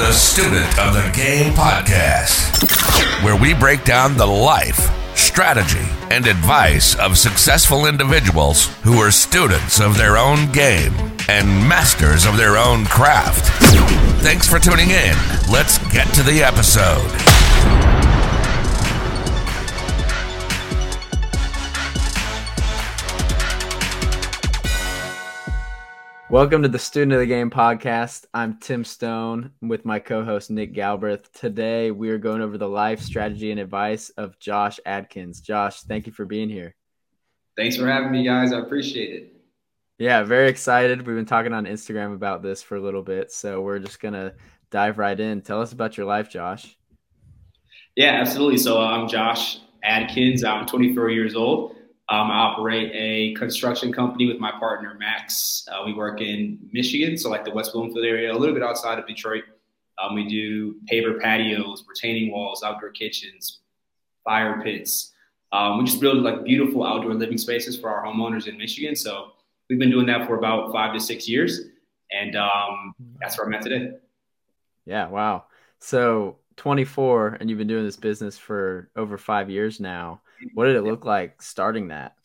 the Student of the Game podcast, where we break down the life, strategy, and advice of successful individuals who are students of their own game and masters of their own craft. Thanks for tuning in. Let's get to the episode. Welcome to the Student of the Game podcast. I'm Tim Stone with my co host Nick Galbreath. Today, we are going over the life strategy and advice of Josh Adkins. Josh, thank you for being here. Thanks for having me, guys. I appreciate it. Yeah, very excited. We've been talking on Instagram about this for a little bit, so we're just going to dive right in. Tell us about your life, Josh. Yeah, absolutely. So, I'm Josh Adkins. I'm 24 years old. Um, I operate a construction company with my partner Max. Uh, we work in Michigan, so like the West Bloomfield area, a little bit outside of Detroit. Um, we do paver patios, retaining walls, outdoor kitchens, fire pits. Um, we just build like beautiful outdoor living spaces for our homeowners in Michigan. So we've been doing that for about five to six years, and um, that's where I'm at today. Yeah, wow. So 24, and you've been doing this business for over five years now what did it look like starting that?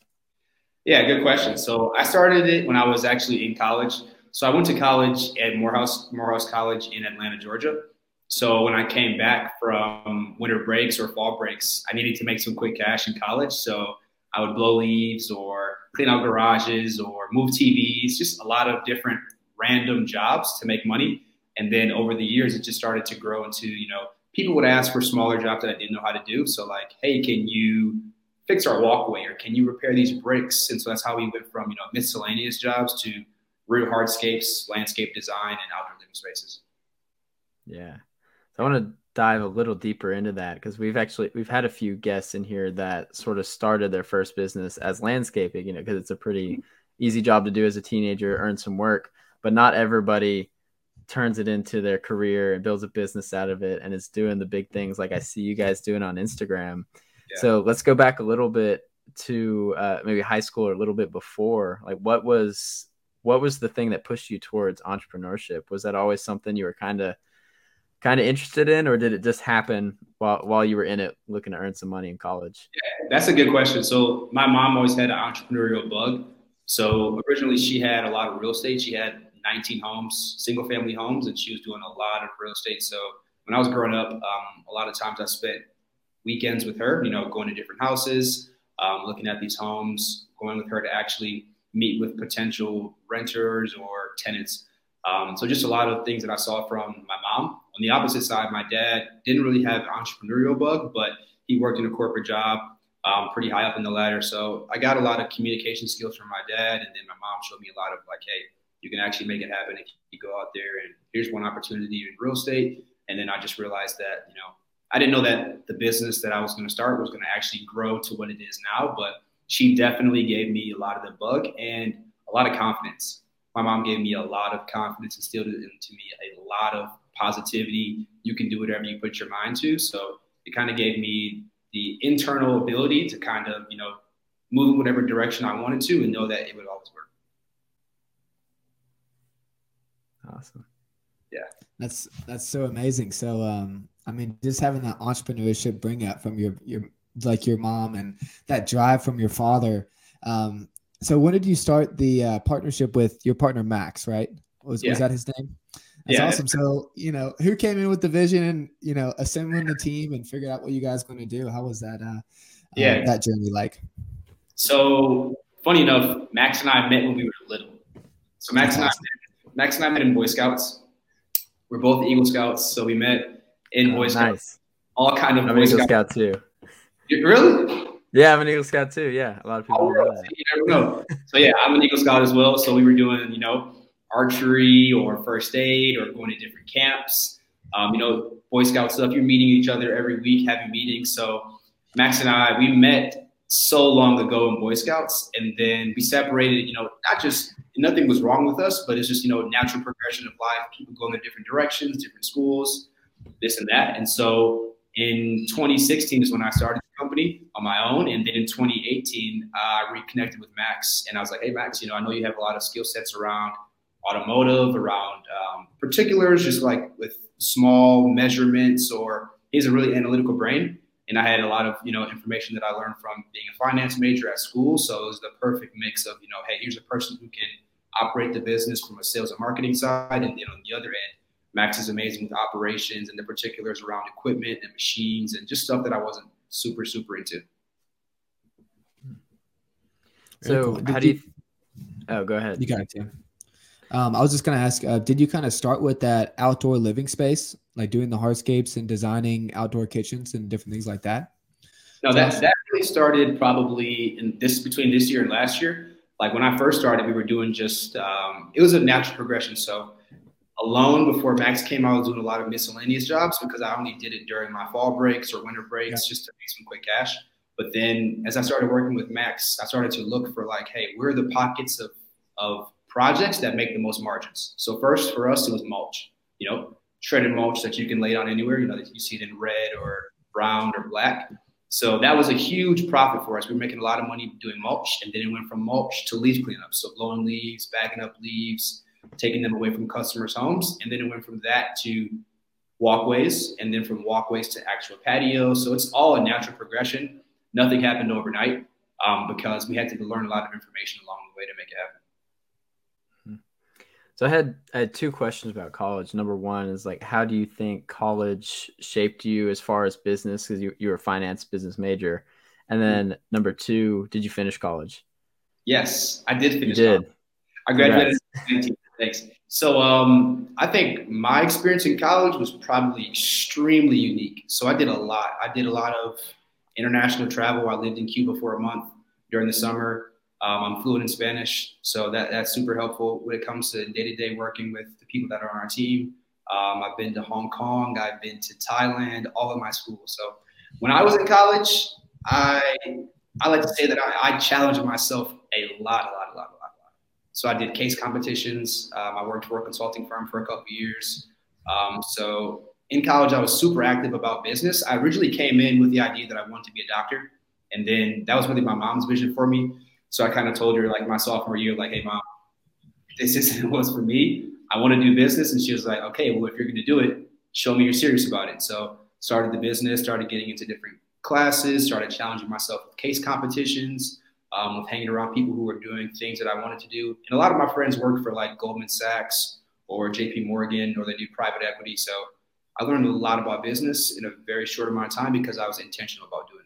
Yeah, good question. So I started it when I was actually in college. So I went to college at Morehouse Morehouse College in Atlanta, Georgia. So when I came back from winter breaks or fall breaks, I needed to make some quick cash in college. So I would blow leaves or clean out garages or move TVs, just a lot of different random jobs to make money. And then over the years, it just started to grow into, you know, people would ask for smaller jobs that I didn't know how to do. So like, hey, can you fix our walkway or can you repair these bricks? And so that's how we went from, you know, miscellaneous jobs to real hardscapes, landscape design, and outdoor living spaces. Yeah. So I want to dive a little deeper into that because we've actually we've had a few guests in here that sort of started their first business as landscaping, you know, because it's a pretty mm-hmm. easy job to do as a teenager, earn some work, but not everybody turns it into their career and builds a business out of it and is doing the big things like I see you guys doing on Instagram. Yeah. So let's go back a little bit to uh, maybe high school or a little bit before. Like what was what was the thing that pushed you towards entrepreneurship? Was that always something you were kind of kind of interested in or did it just happen while while you were in it looking to earn some money in college? Yeah, that's a good question. So my mom always had an entrepreneurial bug. So originally she had a lot of real estate. She had 19 homes, single family homes, and she was doing a lot of real estate. So when I was growing up, um, a lot of times I spent weekends with her, you know, going to different houses, um, looking at these homes, going with her to actually meet with potential renters or tenants. Um, so just a lot of things that I saw from my mom. On the opposite side, my dad didn't really have an entrepreneurial bug, but he worked in a corporate job um, pretty high up in the ladder. So I got a lot of communication skills from my dad, and then my mom showed me a lot of like, hey, you can actually make it happen if you go out there and here's one opportunity in real estate. And then I just realized that, you know, I didn't know that the business that I was going to start was going to actually grow to what it is now, but she definitely gave me a lot of the bug and a lot of confidence. My mom gave me a lot of confidence, and instilled into me a lot of positivity. You can do whatever you put your mind to. So it kind of gave me the internal ability to kind of, you know, move in whatever direction I wanted to and know that it would always work. Awesome. Yeah. That's that's so amazing. So um I mean just having that entrepreneurship bring up from your your like your mom and that drive from your father. Um so when did you start the uh, partnership with your partner Max, right? Was yeah. was that his name? That's yeah. awesome. So, you know, who came in with the vision and, you know, assembling the team and figured out what you guys going to do? How was that uh yeah. Uh, that journey like? So, funny enough, Max and I met when we were little. So Max That's and I awesome. Max and I met in Boy Scouts. We're both Eagle Scouts, so we met in oh, Boy Scouts. Nice. All kind of I'm Boy Eagle Scout too. You, really? Yeah, I'm an Eagle Scout too. Yeah, a lot of people oh, know that. You never know. so yeah, I'm an Eagle Scout as well. So we were doing, you know, archery or first aid or going to different camps. Um, you know, Boy Scout stuff. You're meeting each other every week, having meetings. So Max and I, we met so long ago in Boy Scouts, and then we separated. You know, not just nothing was wrong with us, but it's just you know natural progression of life. People going in different directions, different schools, this and that. And so in 2016 is when I started the company on my own, and then in 2018 I reconnected with Max, and I was like, hey Max, you know I know you have a lot of skill sets around automotive, around um, particulars, just like with small measurements or he's a really analytical brain. And I had a lot of, you know, information that I learned from being a finance major at school. So it was the perfect mix of, you know, hey, here's a person who can operate the business from a sales and marketing side. And then on the other end, Max is amazing with operations and the particulars around equipment and machines and just stuff that I wasn't super, super into. So cool. how do you? Oh, go ahead. You got it, Tim. Um, I was just going to ask, uh, did you kind of start with that outdoor living space, like doing the hardscapes and designing outdoor kitchens and different things like that? No, that, that really started probably in this between this year and last year. Like when I first started, we were doing just, um, it was a natural progression. So alone before Max came, I was doing a lot of miscellaneous jobs because I only did it during my fall breaks or winter breaks yeah. just to make some quick cash. But then as I started working with Max, I started to look for like, hey, where are the pockets of, of projects that make the most margins? So first for us, it was mulch, you know, shredded mulch that you can lay down anywhere, you know, that you see it in red or brown or black. So that was a huge profit for us. We were making a lot of money doing mulch, and then it went from mulch to leaf cleanup. So blowing leaves, bagging up leaves, taking them away from customers' homes, and then it went from that to walkways, and then from walkways to actual patios. So it's all a natural progression nothing happened overnight um, because we had to learn a lot of information along the way to make it happen. So I had I had two questions about college. Number one is like, how do you think college shaped you as far as business? Because you you were a finance business major, and then mm-hmm. number two, did you finish college? Yes, I did finish. You did. College. I graduated. Thanks. So um, I think my experience in college was probably extremely unique. So I did a lot. I did a lot of international travel. I lived in Cuba for a month during the summer. Um, I'm fluent in Spanish, so that, that's super helpful when it comes to day to day working with the people that are on our team. Um, I've been to Hong Kong, I've been to Thailand, all of my schools. So when I was in college, I I like to say that I, I challenged myself a lot, a lot, a lot, a lot, a lot. So I did case competitions. Um, I worked for a consulting firm for a couple years. Um, so in college, I was super active about business. I originally came in with the idea that I wanted to be a doctor. And then that was really my mom's vision for me. So I kind of told her, like, my sophomore year, like, hey, mom, this isn't what's for me. I want to do business. And she was like, okay, well, if you're going to do it, show me you're serious about it. So started the business, started getting into different classes, started challenging myself with case competitions, um, with hanging around people who were doing things that I wanted to do. And a lot of my friends worked for like Goldman Sachs or JP Morgan, or they do private equity. So I learned a lot about business in a very short amount of time because I was intentional about doing it.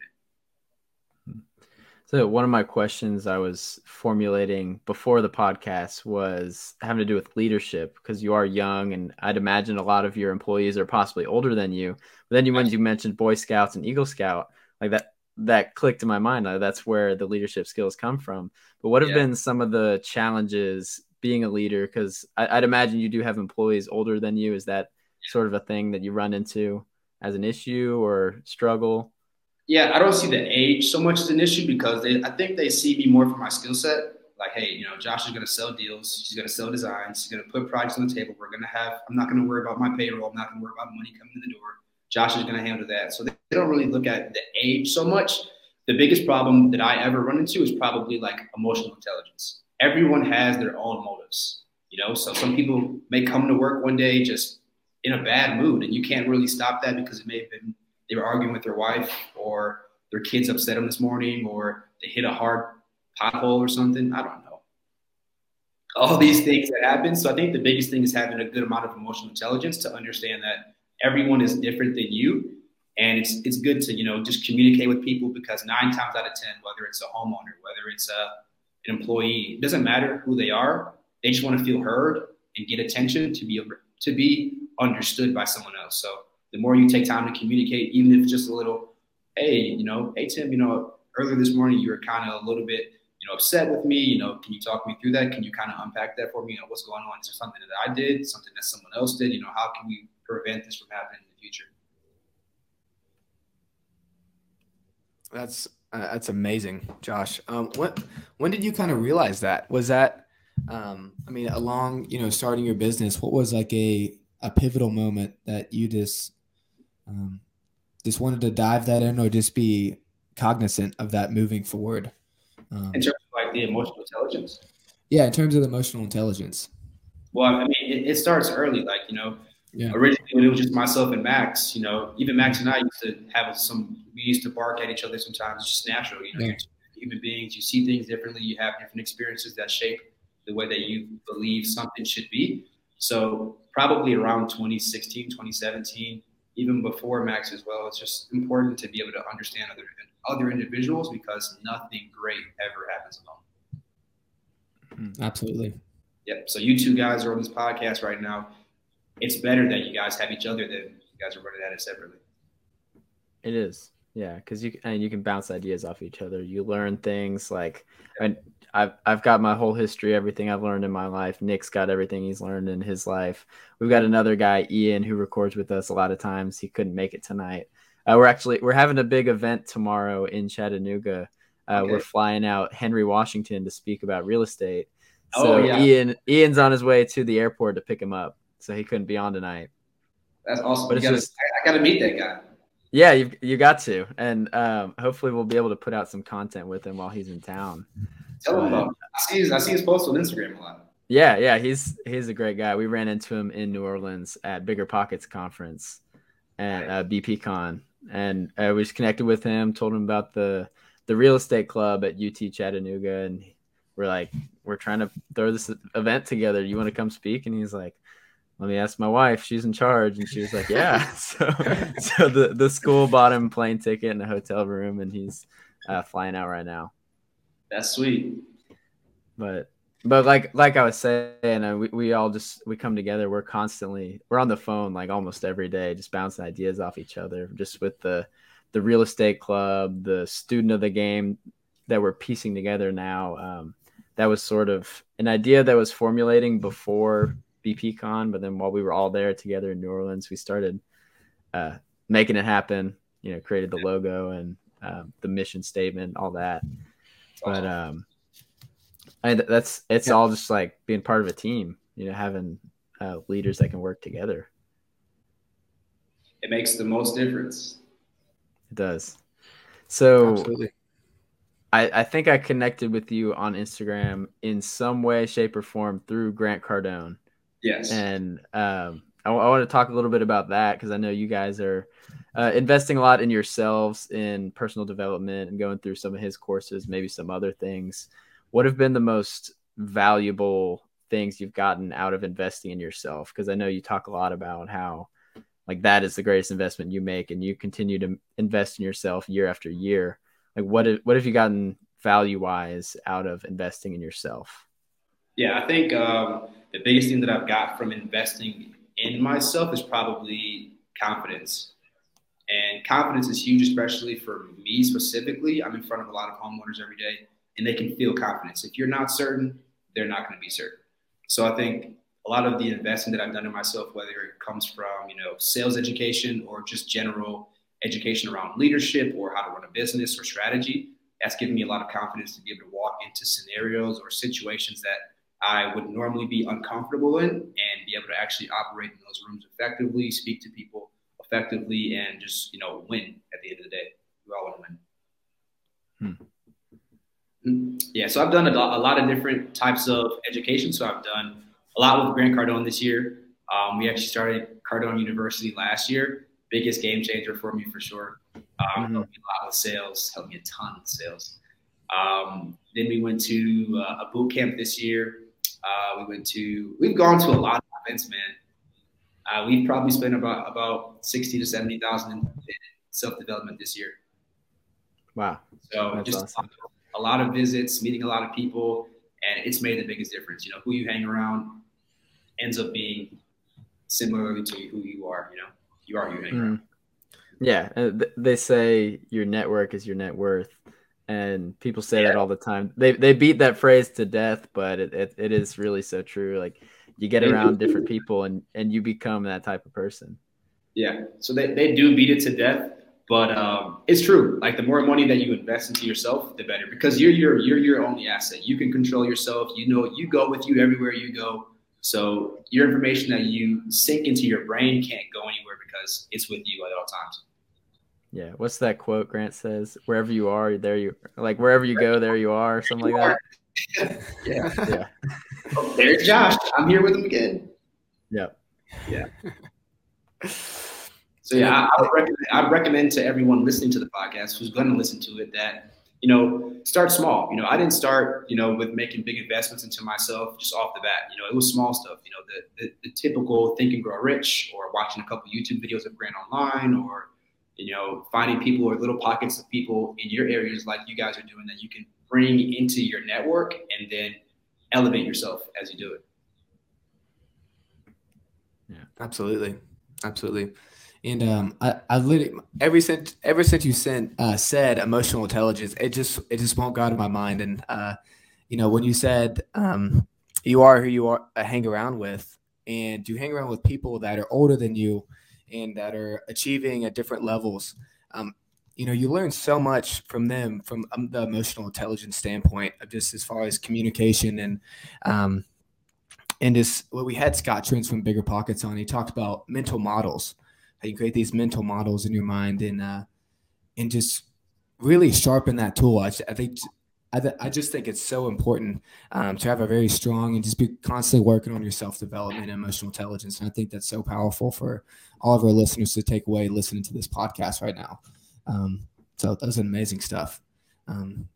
So one of my questions I was formulating before the podcast was having to do with leadership because you are young and I'd imagine a lot of your employees are possibly older than you. But then you when you mentioned Boy Scouts and Eagle Scout, like that that clicked in my mind. That's where the leadership skills come from. But what have yeah. been some of the challenges being a leader? Because I'd imagine you do have employees older than you. Is that sort of a thing that you run into as an issue or struggle? Yeah, I don't see the age so much as an issue because they, I think they see me more for my skill set. Like, hey, you know, Josh is going to sell deals. She's going to sell designs. She's going to put projects on the table. We're going to have. I'm not going to worry about my payroll. I'm not going to worry about money coming in the door. Josh is going to handle that. So they don't really look at the age so much. The biggest problem that I ever run into is probably like emotional intelligence. Everyone has their own motives, you know. So some people may come to work one day just in a bad mood, and you can't really stop that because it may have been they were arguing with their wife or their kids upset them this morning or they hit a hard pothole or something. I don't know. All these things that happen. So I think the biggest thing is having a good amount of emotional intelligence to understand that everyone is different than you. And it's it's good to, you know, just communicate with people because nine times out of ten, whether it's a homeowner, whether it's a, an employee, it doesn't matter who they are. They just want to feel heard and get attention to be to be understood by someone else. So the more you take time to communicate, even if it's just a little, hey, you know, hey Tim, you know, earlier this morning you were kind of a little bit, you know, upset with me. You know, can you talk me through that? Can you kind of unpack that for me? You know, what's going on? Is there something that I did, something that someone else did? You know, how can we prevent this from happening in the future? That's uh, that's amazing, Josh. Um, when when did you kind of realize that? Was that, um, I mean, along you know starting your business, what was like a a pivotal moment that you just um, just wanted to dive that in or just be cognizant of that moving forward um, in terms of like the emotional intelligence yeah in terms of the emotional intelligence well i mean it, it starts early like you know yeah. originally when it was just myself and Max, you know, even Max and I used to have some. We used to bark at each other sometimes. It's just natural, you know. Yeah. Human beings, you see things differently. You have different experiences that shape the way that you believe something should be. So probably around 2016, 2017, even before Max as well, it's just important to be able to understand other other individuals because nothing great ever happens alone. Mm, absolutely. Yep. So you two guys are on this podcast right now. It's better that you guys have each other than you guys are running at it separately. It is. Yeah, because you and you can bounce ideas off each other. You learn things like, and I've I've got my whole history, everything I've learned in my life. Nick's got everything he's learned in his life. We've got another guy, Ian, who records with us a lot of times. He couldn't make it tonight. Uh, we're actually we're having a big event tomorrow in Chattanooga. Uh, okay. We're flying out Henry Washington to speak about real estate. Oh, so oh, yeah. Ian Ian's on his way to the airport to pick him up, so he couldn't be on tonight. That's awesome. But it's gotta, just, I, I got to meet that guy. Yeah, you you got to, and um, hopefully we'll be able to put out some content with him while he's in town. Tell him about. I see his I see his posts on Instagram a lot. Yeah, yeah, he's he's a great guy. We ran into him in New Orleans at Bigger Pockets conference and uh, BPCon, and I was connected with him. Told him about the the real estate club at UT Chattanooga, and we're like, we're trying to throw this event together. You want to come speak? And he's like, let me ask my wife. She's in charge, and she was like, yeah. so, so the the school bought him plane ticket and a hotel room, and he's uh, flying out right now. That's sweet. But but like like I was saying, uh, we, we all just we come together. We're constantly we're on the phone like almost every day, just bouncing ideas off each other. Just with the the real estate club, the student of the game that we're piecing together now. Um, that was sort of an idea that was formulating before BPCon, but then while we were all there together in New Orleans, we started uh, making it happen. You know, created the logo and um, the mission statement, all that. But um, I, that's it's yeah. all just like being part of a team. You know, having uh, leaders that can work together. It makes the most difference. It does. So Absolutely. I, I think I connected with you on Instagram in some way, shape, or form through Grant Cardone. Yes. And um, I, I want to talk a little bit about that because I know you guys are uh, investing a lot in yourselves in personal development and going through some of his courses, maybe some other things. What have been the most valuable things you've gotten out of investing in yourself? Because I know you talk a lot about how like that is the greatest investment you make and you continue to invest in yourself year after year like what have, what have you gotten value wise out of investing in yourself? Yeah, I think um, the biggest thing that I've got from investing in myself is probably confidence. And confidence is huge, especially for me specifically. I'm in front of a lot of homeowners every day, and they can feel confidence. If you're not certain, they're not going to be certain. So I think a lot of the investing that I've done in myself, whether it comes from you know sales education or just general education around leadership or how to run a business or strategy. That's given me a lot of confidence to be able to walk into scenarios or situations that I would normally be uncomfortable in and be able to actually operate in those rooms effectively, speak to people effectively, and just, you know, win at the end of the day. We all want to win. Hmm. hmm. Yeah, so I've done a, a, lot of different types of education. So I've done a lot with Grant Cardone this year. Um, we actually started Cardone University last year biggest game changer for me for sure. Um, mm-hmm. Helped me a lot with sales, helped me a ton with sales. Um, then we went to uh, a boot camp this year. Uh, we went to, we've gone to a lot of events, man. Uh, we've probably spent about about sixty to seventy thousand in self development this year. Wow! So That's just awesome. a lot of visits, meeting a lot of people, and it's made the biggest difference. You know, who you hang around ends up being similarly to who you are. You know you are who you hang mm. Around. Yeah, they say your network is your net worth, and people say yeah. that all the time. They they beat that phrase to death, but it, it, it is really so true. Like you get around different people, and and you become that type of person. Yeah, so they, they do beat it to death, but um, it's true. Like the more money that you invest into yourself, the better, because you're your you're your only asset. You can control yourself. You know, you go with you everywhere you go. So your information that you sink into your brain can't go anywhere because it's with you at all times. Yeah. What's that quote Grant says? Wherever you are, there you like wherever you go, there you are, or something you like are. that. yeah. Yeah. Oh, there's Josh. I'm here with him again. Yep. Yeah. So yeah, I, I, would recommend, I recommend to everyone listening to the podcast who's going to listen to it that you know start small. You know, I didn't start you know with making big investments into myself just off the bat. You know, it was small stuff. You know, the the, the typical think and grow rich, or watching a couple YouTube videos of Grant online, or you know, finding people or little pockets of people in your areas like you guys are doing that you can bring into your network and then elevate yourself as you do it. Yeah, absolutely, absolutely. And um, I, I literally ever since ever since you sent uh, said emotional intelligence, it just it just won't go out of my mind. And uh, you know, when you said um, you are who you are, uh, hang around with, and you hang around with people that are older than you and that are achieving at different levels. Um, you know, you learn so much from them from um, the emotional intelligence standpoint just as far as communication and um, and just well, we had Scott Trench from Bigger Pockets on. He talked about mental models how you create these mental models in your mind and uh, and just really sharpen that tool. I, I think I, th- I just think it's so important um, to have a very strong and just be constantly working on your self development and emotional intelligence. And I think that's so powerful for all of our listeners to take away listening to this podcast right now. Um, so that's amazing stuff. Um,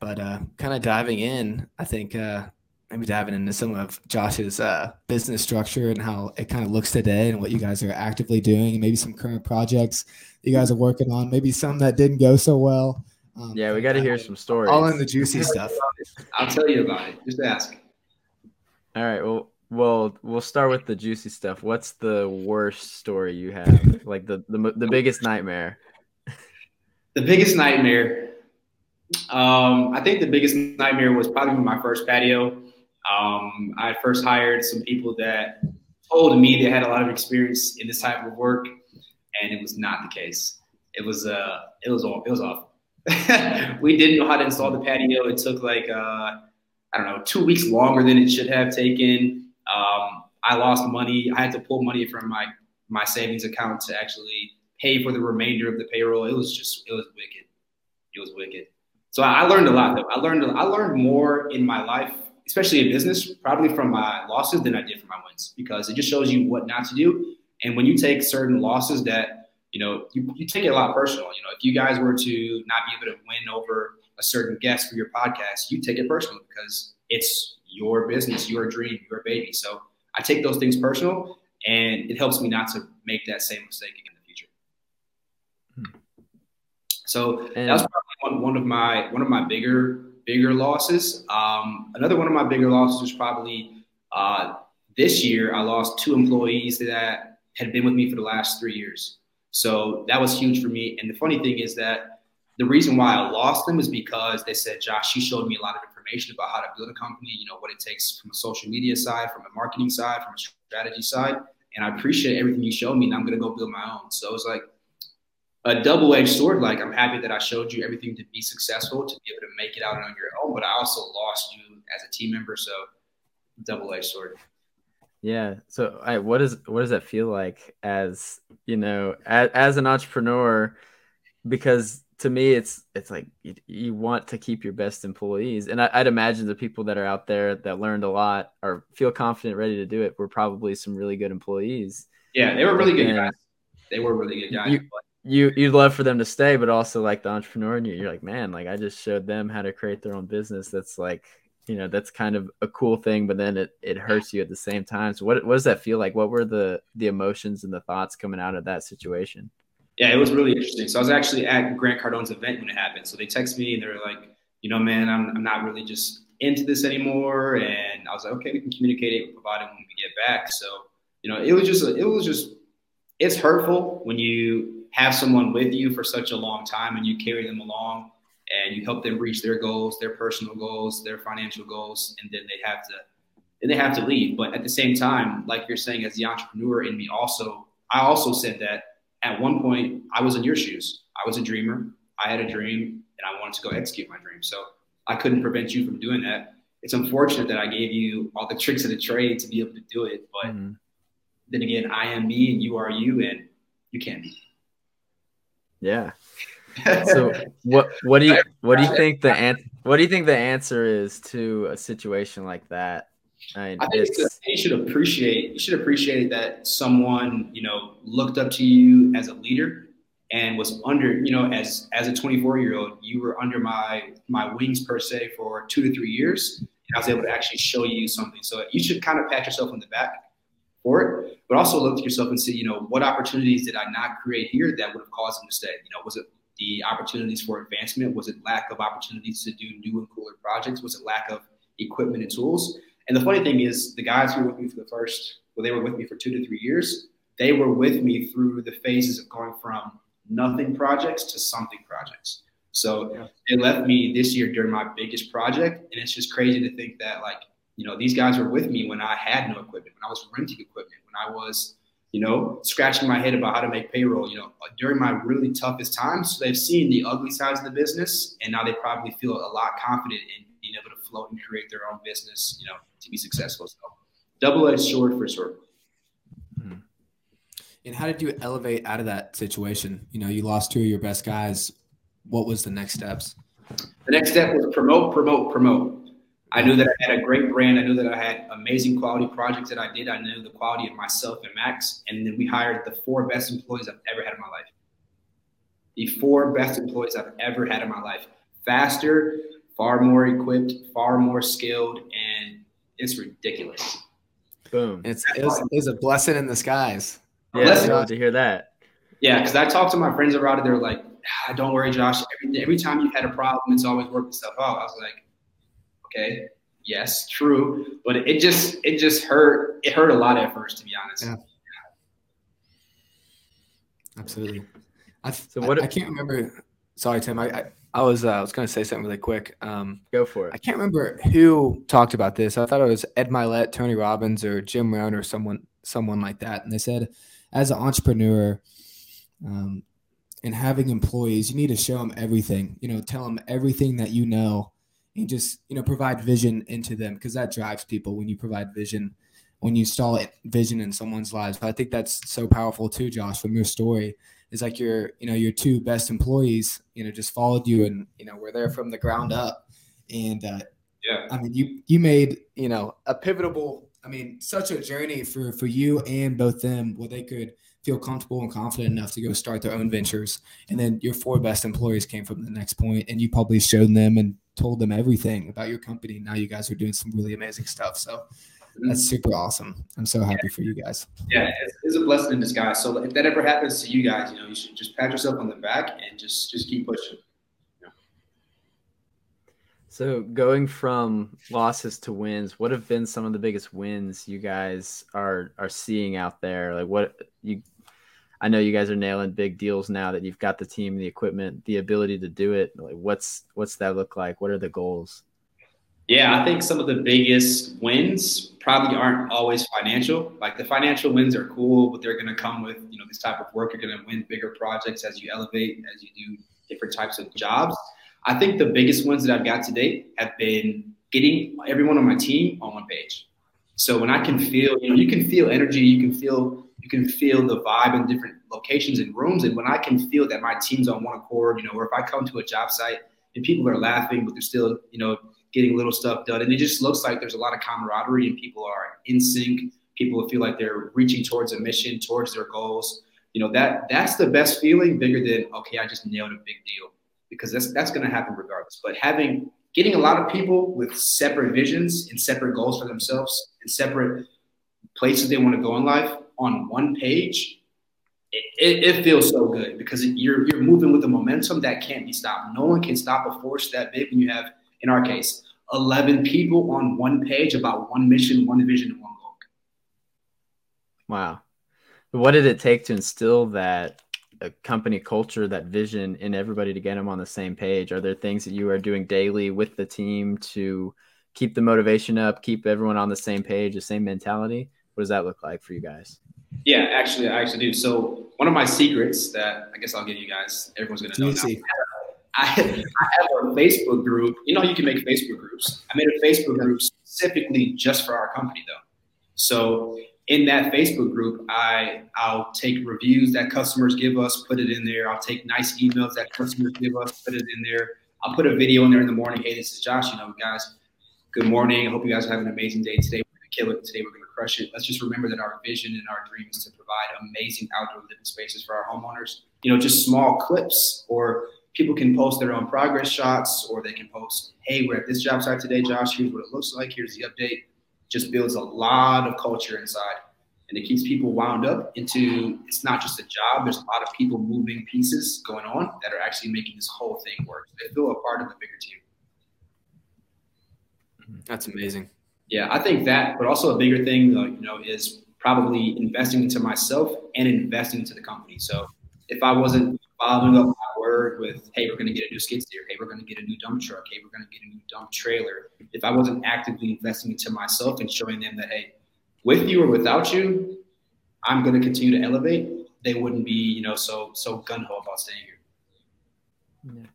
but uh, kind of diving in, I think uh, maybe diving into some of Josh's uh, business structure and how it kind of looks today and what you guys are actively doing, and maybe some current projects you guys are working on, maybe some that didn't go so well. Um, yeah, we got to hear some stories. All in the juicy stuff. I'll tell you about it. Just ask. All right. Well, well, we'll start with the juicy stuff. What's the worst story you have? Like the the, the biggest nightmare. The biggest nightmare. Um, I think the biggest nightmare was probably my first patio. Um, I first hired some people that told me they had a lot of experience in this type of work, and it was not the case. It was uh, it was all it was awful. we didn't know how to install the patio. It took like uh, I don't know two weeks longer than it should have taken. Um, I lost money. I had to pull money from my my savings account to actually pay for the remainder of the payroll. It was just it was wicked. It was wicked. So I learned a lot though. I learned I learned more in my life especially in business, probably from my losses than I did from my wins because it just shows you what not to do. And when you take certain losses that, you know, you, you take it a lot personal. You know, if you guys were to not be able to win over a certain guest for your podcast, you take it personal because it's your business, your dream, your baby. So I take those things personal and it helps me not to make that same mistake again in the future. Hmm. So and that was probably one, one of my one of my bigger bigger losses. Um, another one of my bigger losses was probably uh, this year. I lost two employees that had been with me for the last three years. So that was huge for me. And the funny thing is that the reason why I lost them is because they said, Josh, you showed me a lot of information about how to build a company, you know, what it takes from a social media side, from a marketing side, from a strategy side. And I appreciate everything you showed me, and I'm going to go build my own. So it was like, a double-edged sword. Like I'm happy that I showed you everything to be successful, to be able to make it out on your own, but I also lost you as a team member. So double-edged sword. Yeah. So, I, what does what does that feel like as you know as, as an entrepreneur? Because to me, it's it's like you, you want to keep your best employees, and I, would imagine the people that are out there that learned a lot or feel confident, ready to do it, were probably some really good employees. Yeah, they were really good guys. They were really good guys. You, you you'd love for them to stay, but also like the entrepreneur in you, you're like, man, like I just showed them how to create their own business. That's like, you know, that's kind of a cool thing, but then it, it hurts you at the same time. So what what does that feel like? What were the the emotions and the thoughts coming out of that situation? Yeah, it was really interesting. So I was actually at Grant Cardone's event when it happened. So they text me and they're like, you know, man, I'm I'm not really just into this anymore. And I was like, okay, we can communicate it, provide it when we get back. So, you know, it was just it was just it's hurtful when you have someone with you for such a long time and you carry them along and you help them reach their goals, their personal goals, their financial goals, and then they have to then they have to leave. But at the same time, like you're saying, as the entrepreneur in me, also I also said that at one point I was in your shoes. I was a dreamer. I had a dream and I wanted to go execute my dream. So I couldn't prevent you from doing that. It's unfortunate that I gave you all the tricks of the trade to be able to do it. But mm-hmm. then again, I am me and you are you, and you can't be. Yeah. So what what do you what do you think the an- what do you think the answer is to a situation like that? I, mean, I think you should appreciate you should appreciate that someone you know looked up to you as a leader and was under you know as as a 24 year old you were under my my wings per se for two to three years and I was able to actually show you something. So you should kind of pat yourself on the back for it, but also look at yourself and see you know what opportunities did I not create here that would have caused them to stay. You know was it the opportunities for advancement? Was it lack of opportunities to do new and cooler projects? Was it lack of equipment and tools? And the funny thing is, the guys who were with me for the first, well, they were with me for two to three years. They were with me through the phases of going from nothing projects to something projects. So yeah. they left me this year during my biggest project, and it's just crazy to think that like you know these guys were with me when I had no equipment, when I was renting equipment, when I was you know scratching my head about how to make payroll. You know during my really toughest times, so they've seen the ugly sides of the business, and now they probably feel a lot confident in being able to float and create their own business. You know to be successful. So double-edged sword for sure. Hmm. And how did you elevate out of that situation? You know, you lost two of your best guys. What was the next steps? The next step was promote, promote, promote. I knew that I had a great brand. I knew that I had amazing quality projects that I did. I knew the quality of myself and Max. And then we hired the four best employees I've ever had in my life. The four best employees I've ever had in my life. Faster, far more equipped, far more skilled, and it's ridiculous. Boom. It's, it was, it was a blessing in disguise. Yeah, I love to hear that. Yeah, because I talked to my friends about it. They're like, ah, "Don't worry, Josh. Every, every time you've had a problem, it's always working stuff out." I was like, "Okay, yes, true, but it just it just hurt. It hurt a lot at first, to be honest." Yeah. Absolutely. I, so what? I, I can't remember. Sorry, Tim. I, I I was uh, I was going to say something really quick. Um, Go for it. I can't remember who talked about this. I thought it was Ed Mylett, Tony Robbins, or Jim Rohn, or someone someone like that. And they said, as an entrepreneur, um, and having employees, you need to show them everything. You know, tell them everything that you know, and just you know provide vision into them because that drives people when you provide vision. When you install vision in someone's lives, I think that's so powerful too, Josh. From your story, is like your you know your two best employees you know just followed you and you know were there from the ground up and uh, yeah i mean you you made you know a pivotal i mean such a journey for for you and both them where they could feel comfortable and confident enough to go start their own ventures and then your four best employees came from the next point and you probably showed them and told them everything about your company now you guys are doing some really amazing stuff so that's mm-hmm. super awesome. I'm so happy for you guys. Yeah, it's, it's, a blessing in disguise. So if that ever happens to you guys, you know, you should just pat yourself on the back and just just keep pushing. So going from losses to wins, what have been some of the biggest wins you guys are are seeing out there? Like what you I know you guys are nailing big deals now that you've got the team, the equipment, the ability to do it. Like what's what's that look like? What are the goals? Yeah, I think some of the biggest wins probably aren't always financial. Like the financial wins are cool, but they're going to come with you know this type of work. You're going to win bigger projects as you elevate, as you do different types of jobs. I think the biggest ones that I've got today have been getting everyone on my team on one page. So when I can feel, you know, you can feel energy, you can feel, you can feel the vibe in different locations and rooms. And when I can feel that my team's on one accord, you know, or if I come to a job site and people are laughing, but they're still, you know, getting little stuff done. And it just looks like there's a lot of camaraderie and people are in sync. People feel like they're reaching towards a mission, towards their goals. You know, that that's the best feeling bigger than, okay, I just nailed a big deal because that's, that's going to happen regardless. But having, getting a lot of people with separate visions and separate goals for themselves and separate places they want to go in life on one page, it, it, it, feels so good because you're you're moving with a momentum that can't be stopped. No one can stop a force that big when you have, in our case, 11 people on one page about one mission, one vision, one goal. Wow. What did it take to instill that company culture, that vision in everybody to get them on the same page? Are there things that you are doing daily with the team to keep the motivation up, keep everyone on the same page, the same mentality? What does that look like for you guys? Yeah, actually, I actually do. So one of my secrets that I guess I'll give you guys, everyone's gonna know now. I, I have a Facebook group. You know, you can make Facebook groups. I made a Facebook group specifically just for our company, though. So in that Facebook group, I I'll take reviews that customers give us, put it in there. I'll take nice emails that customers give us, put it in there. I'll put a video in there in the morning. Hey, this is Josh. You know, guys, good morning. I hope you guys have an amazing day today. We're gonna kill it. Today we're to crush it. Let's just remember that our vision and our dream is to provide amazing outdoor living spaces for our homeowners. You know, just small clips or people can post their own progress shots or they can post, hey, we're at this job site today, Josh. Here's what it looks like. Here's the update. Just builds a lot of culture inside and it keeps people wound up into it's not just a job. There's a lot of people moving pieces going on that are actually making this whole thing work. They feel a part of the bigger team. That's amazing. Yeah, I think that, but also a bigger thing, uh, you know, is probably investing into myself and investing into the company. So if I wasn't following up my word with, hey, we're going to get a new skid steer, hey, we're going to get a new dump truck, hey, we're going to get a new dump trailer, if I wasn't actively investing into myself and showing them that, hey, with you or without you, I'm going to continue to elevate, they wouldn't be, you know, so so gun ho about staying here. Yeah.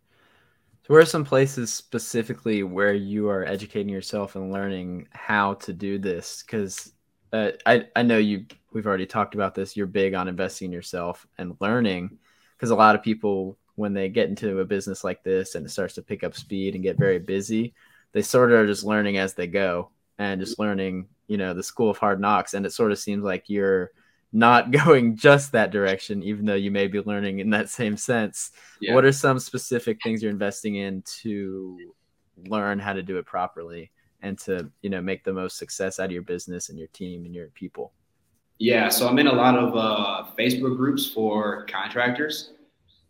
Where are some places specifically where you are educating yourself and learning how to do this? Because uh, I I know you we've already talked about this. You're big on investing in yourself and learning, because a lot of people when they get into a business like this and it starts to pick up speed and get very busy, they sort of are just learning as they go and just learning, you know, the school of hard knocks. And it sort of seems like you're not going just that direction, even though you may be learning in that same sense. Yeah. What are some specific things you're investing in to learn how to do it properly and to, you know, make the most success out of your business and your team and your people? Yeah, so I'm in a lot of uh, Facebook groups for contractors.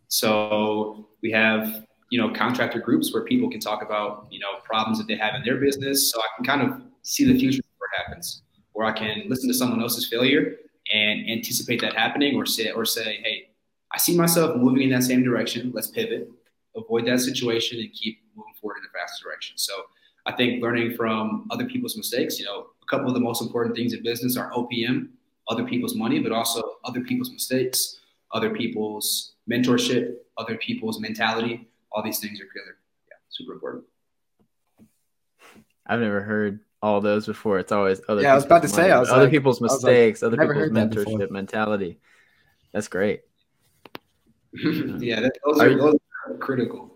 So we have, you know, contractor groups where people can talk about, you know, problems that they have in their business. So I can kind of see the future before it happens, or I can listen to someone else's failure and anticipate that happening, or say, or say, hey, I see myself moving in that same direction. Let's pivot, avoid that situation, and keep moving forward in the fastest direction. So I think learning from other people's mistakes, you know, a couple of the most important things in business are OPM, other people's money, but also other people's mistakes, other people's mentorship, other people's mentality. All these things are. Yeah, super important. I've never heard all those before. It's always other. Yeah, I was about to money, say, I was other like, people's mistakes, like, other people's mentorship mentality. That's great. yeah, that, those, are, are those are critical.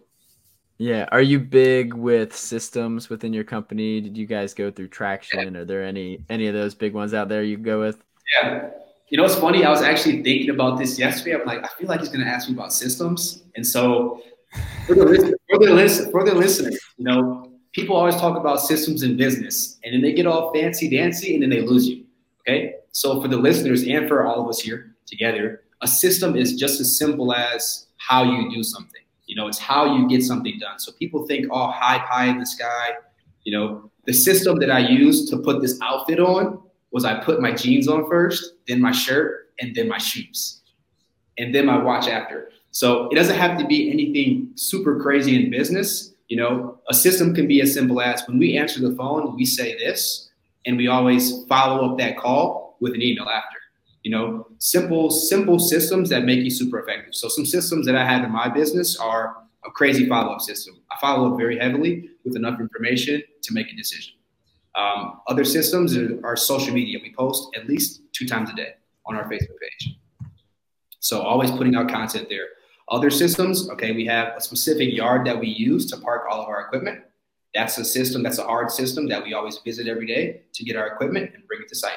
Yeah. Are you big with systems within your company? Did you guys go through traction? Are there any any of those big ones out there you go with? Yeah. You know, it's funny. I was actually thinking about this yesterday. I'm like, I feel like he's going to ask me about systems. And so, for the, listen, for the, listen, for the listeners, you know, people always talk about systems in business and then they get all fancy dancy and then they lose you. Okay. So for the listeners and for all of us here together, a system is just as simple as how you do something. You know, it's how you get something done. So people think, oh, high pie in the sky. You know, the system that I use to put this outfit on was I put my jeans on first, then my shirt, and then my shoes, and then my watch after. So it doesn't have to be anything super crazy in business. You know, a system can be as simple as when we answer the phone, we say this, and we always follow up that call with an email after. You know, simple, simple systems that make you super effective. So some systems that I have in my business are a crazy follow-up system. I follow up very heavily with enough information to make a decision. Um, other systems are, are social media. We post at least two times a day on our Facebook page. So always putting out content there. Other systems, okay, we have a specific yard that we use to park all of our equipment. That's a system, that's a hard system that we always visit every day to get our equipment and bring it to site.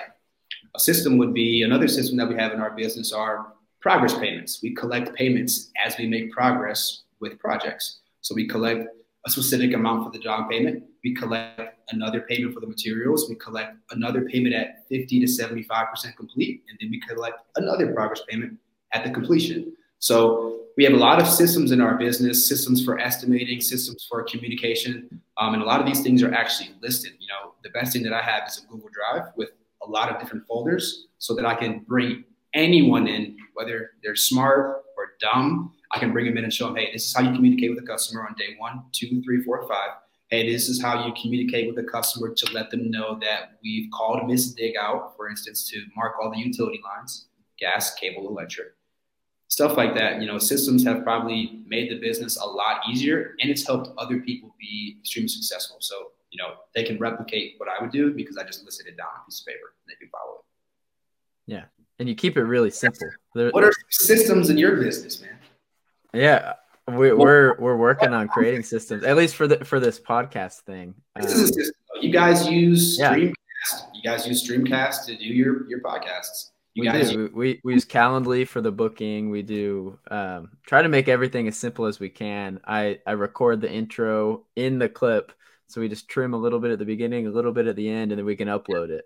A system would be another system that we have in our business are progress payments. We collect payments as we make progress with projects. So we collect a specific amount for the down payment. We collect another payment for the materials. We collect another payment at 50 to 75% complete. And then we collect another progress payment at the completion. So we have a lot of systems in our business, systems for estimating, systems for communication, um, and a lot of these things are actually listed. You know, the best thing that I have is a Google Drive with a lot of different folders, so that I can bring anyone in, whether they're smart or dumb. I can bring them in and show them, hey, this is how you communicate with a customer on day one, two, three, four, five. Hey, this is how you communicate with a customer to let them know that we've called Miss Dig out, for instance, to mark all the utility lines, gas, cable, electric stuff like that. You know, systems have probably made the business a lot easier and it's helped other people be extremely successful. So, you know, they can replicate what I would do because I just listed it down on a piece of paper and they can follow it. Yeah. And you keep it really simple. what are systems in your business, man? Yeah. We, are we're, we're working on creating systems, at least for the for this podcast thing. This um, is a system. You guys use yeah. Streamcast You guys use Streamcast to do your your podcasts. You we guys do. We, we use Calendly for the booking. We do um, try to make everything as simple as we can. I, I record the intro in the clip. So we just trim a little bit at the beginning, a little bit at the end, and then we can upload it.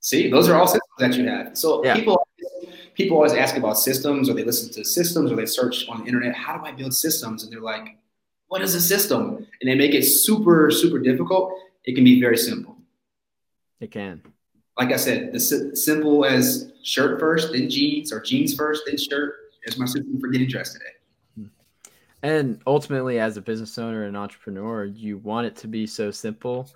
See, those are all systems that you have. So Yeah. people people always ask about systems, or they listen to systems, or they search on the internet. How do I build systems? And they're like, "What is a system?" And they make it super super difficult. It can be very simple. It can. Like I said, the si- simple as shirt first, then jeans, or jeans first, then shirt. Is my system for getting dressed today. And ultimately, as a business owner and entrepreneur, you want it to be so simple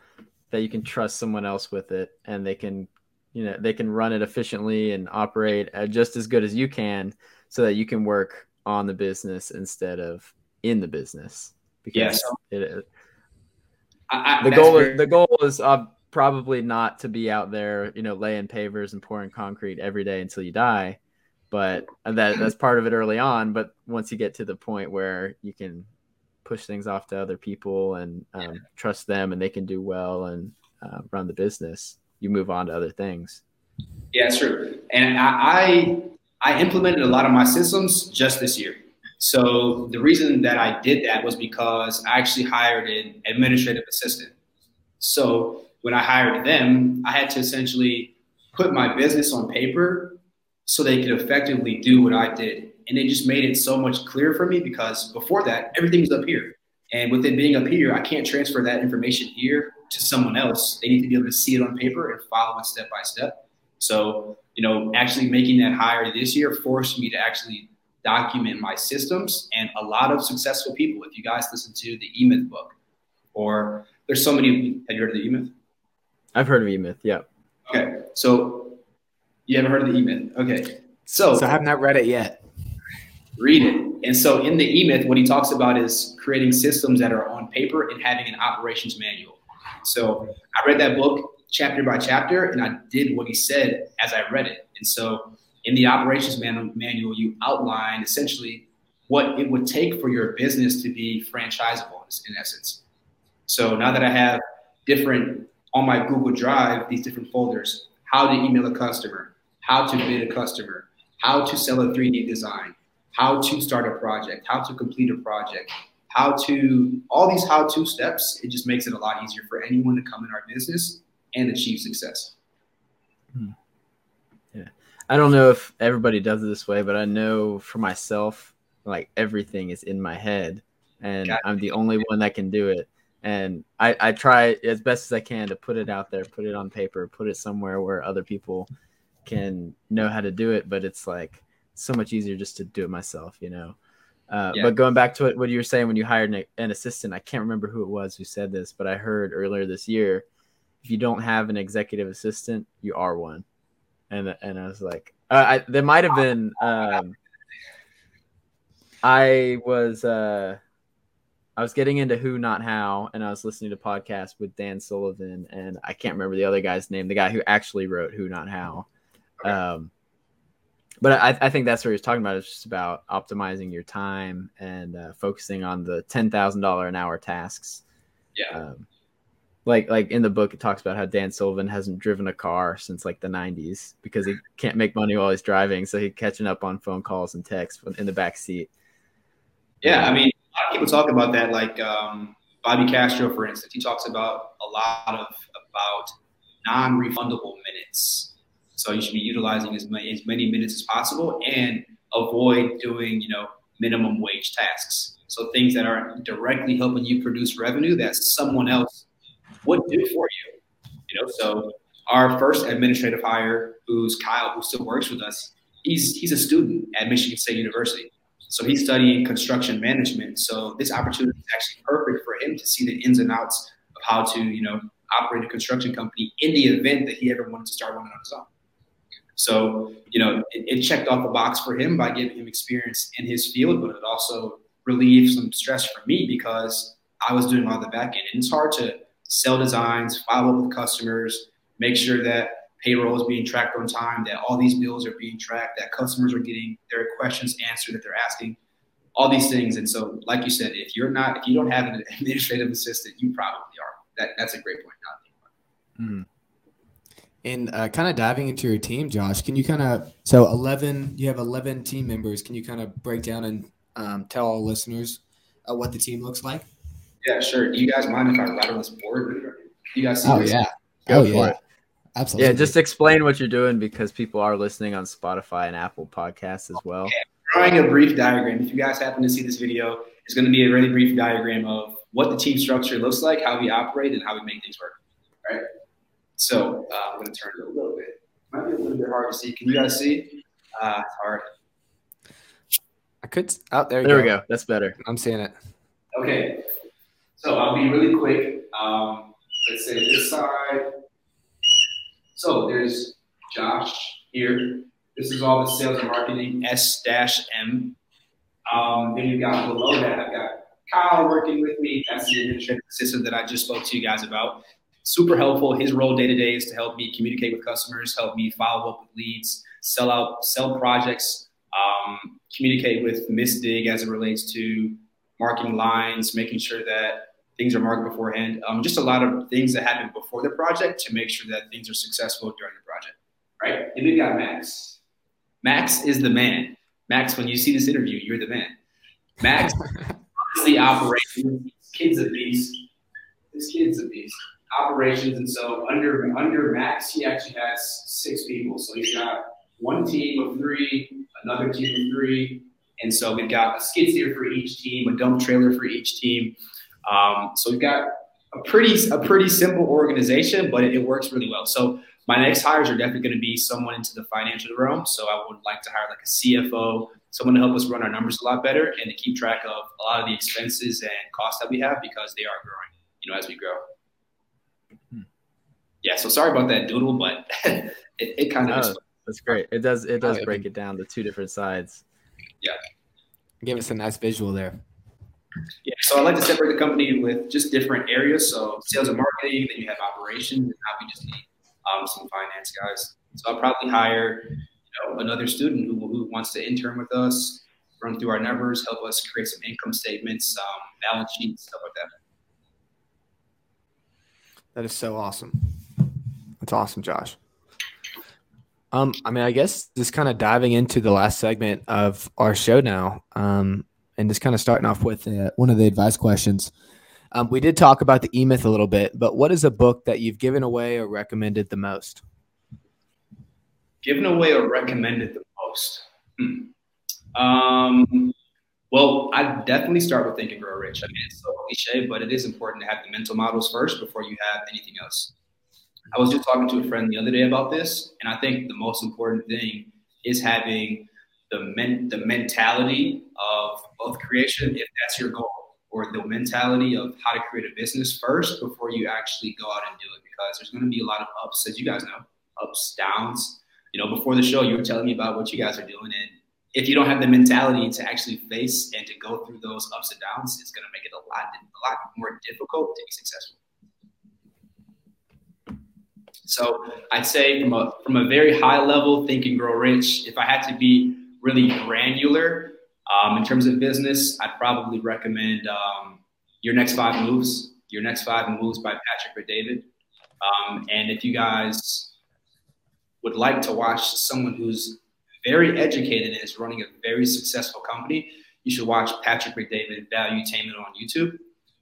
that you can trust someone else with it and they can, you know, they can run it efficiently and operate just as good as you can so that you can work on the business instead of in the business. Because it, I, I, the goal very- is the goal is uh, probably not to be out there, you know, laying pavers and pouring concrete every day until you die, but that that's part of it early on. But once you get to the point where you can push things off to other people and um, trust them, and they can do well and uh, run the business, you move on to other things. Yeah, it's true. And I, I I implemented a lot of my systems just this year. So the reason that I did that was because I actually hired an administrative assistant. So when I hired them, I had to essentially put my business on paper so they could effectively do what I did. And it just made it so much clearer for me because before that, everything's up here. And with it being up here, I can't transfer that information here to someone else. They need to be able to see it on paper and follow it step by step. So, you know, actually making that hire this year forced me to actually document my systems and a lot of successful people. If you guys listen to the E Myth book, or there's so many, have you heard of the E Myth? I've heard of eMyth. Yeah. Okay, so you haven't heard of the E Myth? Okay, so, So I have not read it yet. read it. And so in the E Myth, what he talks about is creating systems that are on paper and having an operations manual. So I read that book chapter by chapter, and I did what he said as I read it. And so in the operations man- manual, you outline essentially what it would take for your business to be franchisable in essence. So now that I have different on my Google Drive, these different folders, how to email a customer, how to bid a customer, how to sell a 3D design, how to start a project, how to complete a project, how to all these how to steps, it just makes it a lot easier for anyone to come in our business and achieve success. Hmm. Yeah, I don't know if everybody does it this way, but I know for myself, like everything is in my head, and. I'm the only one that can do it. And I, I try as best as I can to put it out there, put it on paper, put it somewhere where other people can know how to do it. But it's like so much easier just to do it myself, you know. Uh, Yeah. But going back to what, what you were saying when you hired an, an assistant, I can't remember who it was who said this, but I heard earlier this year, if you don't have an executive assistant, you are one and and I was like, uh, I there might have been. Um, I was uh, I was getting into Who Not How, and I was listening to podcast with Dan Sullivan, and I can't remember the other guy's name, the guy who actually wrote Who Not How. Um, but I, I think that's what he was talking about. It's just about optimizing your time and uh, focusing on the ten thousand dollar an hour tasks. Yeah. Um, like like in the book, it talks about how Dan Sullivan hasn't driven a car since like the '90s because he can't make money while he's driving, so he's catching up on phone calls and texts in the back seat. Yeah, I mean, lot of people talk about that. Like um, Bobby Castro, for instance, he talks about a lot of about non-refundable minutes. So you should be utilizing as many, as many minutes as possible and avoid doing, you know, minimum wage tasks. So things that are directly helping you produce revenue that someone else would do for you. You know, so our first administrative hire, who's Kyle, who still works with us, he's he's a student at Michigan State University. So he's studying construction management. So this opportunity is actually perfect for him to see the ins and outs of how to, you know, operate a construction company in the event that he ever wanted to start one on his own. So, you know, it, it checked off a box for him by giving him experience in his field, but it also relieved some stress for me because I was doing all the back end. And it's hard to sell designs, follow up with customers, make sure that payroll is being tracked on time, that all these bills are being tracked, that customers are getting their questions answered that they're asking, all these things. And so, like you said, if you're not, if you don't have an administrative assistant, you probably are. That that's a great point. Mm. And uh, kind of diving into your team, Josh, can you kind of so eleven? You have eleven team members. Can you kind of break down and um, tell all listeners uh, what the team looks like? Yeah, sure. Do you guys mind if I write on this board? Do you guys see Oh this? yeah. Go oh for yeah. it. Absolutely. Yeah, just explain what you're doing because people are listening on Spotify and Apple Podcasts as well. drawing a brief diagram. If you guys happen to see this video, it's going to be a really brief diagram of what the team structure looks like, how we operate, and how we make things work. Right. So uh, I'm going to turn it a little bit. Might be a little bit hard to see. Can you guys see? Uh, it's hard. I could. Oh, there, you There go. we go. That's better. I'm seeing it. Okay. So I'll be really quick. Um, let's say this side. So there's Josh here. This is all the sales and marketing S dash M. Um, then you've got below that, I've got Kyle working with me. That's the administrative assistant that I just spoke to you guys about. Super helpful. His role day to day is to help me communicate with customers, help me follow up with leads, sell out, sell projects, um, communicate with Miss Dig as it relates to marking lines, making sure that things are marked beforehand. Um, just a lot of things that happen before the project to make sure that things are successful during the project. Right? And we've got Max. Max is the man. Max, when you see this interview, you're the man. Max honestly operations. This kid's a beast. This kid's a beast. Operations, and so under under Max, he actually has six people. So he's got one team of three, another team of three, and so we've got a skid steer for each team, a dump trailer for each team. Um, so we've got a pretty a pretty simple organization, but it, it works really well. So my next hires are definitely going to be someone into the financial realm. So I would like to hire like a CFO, someone to help us run our numbers a lot better and to keep track of a lot of the expenses and costs that we have because they are growing, you know, as we grow. Yeah, so sorry about that doodle, but it, it kind of No, that's great. It does it does Oh, break it down to two different sides. Yeah. Give us a nice visual there. Yeah, so I like to separate the company with just different areas. So sales and marketing, then you have operations, and now we just need um, some finance guys. So I'll probably hire you know, another student who, who wants to intern with us, run through our numbers, help us create some income statements, um, balance sheets, stuff like that. That is so awesome. That's awesome, Josh. Um, I mean, I guess just kind of diving into the last segment of our show now, um, and just kind of starting off with uh, one of the advice questions. Um, we did talk about the E Myth a little bit, but what is a book that you've given away or recommended the most? Given away or recommended the most? Hmm. Um, well, I definitely start with Think and Grow Rich. I mean, it's so cliche, but it is important to have the mental models first before you have anything else. I was just talking to a friend the other day about this, and I think the most important thing is having the men- the mentality of wealth creation, if that's your goal, or the mentality of how to create a business first before you actually go out and do it, because there's going to be a lot of ups, as you guys know, ups, downs. You know, before the show, you were telling me about what you guys are doing, and if you don't have the mentality to actually face and to go through those ups and downs, it's going to make it a lot, a lot more difficult to be successful. So I'd say from a from a very high level, think and grow rich. If I had to be really granular um, in terms of business, I'd probably recommend um, your next five moves. Your next five moves by Patrick Bet-David. Um, and if you guys would like to watch someone who's very educated and is running a very successful company, you should watch Patrick Bet-David Valuetainment on YouTube.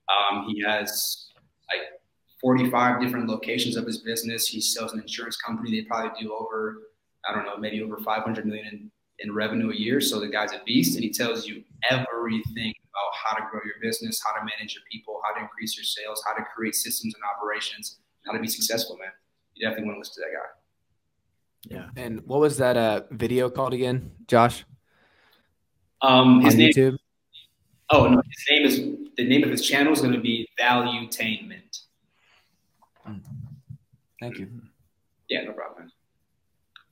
Um, he has like 45 different locations of his business. He sells an insurance company. They probably do over, I don't know, maybe over 500 million in, in revenue a year. So the guy's a beast, and he tells you everything about how to grow your business, how to manage your people, how to increase your sales, how to create systems and operations, how to be successful, man. You definitely want to listen to that guy. Yeah. And what was that uh, video called again, Josh? Um, his on name. YouTube? Oh no, his name is the name of his channel is going to be Valuetainment. Thank you. Yeah, no problem.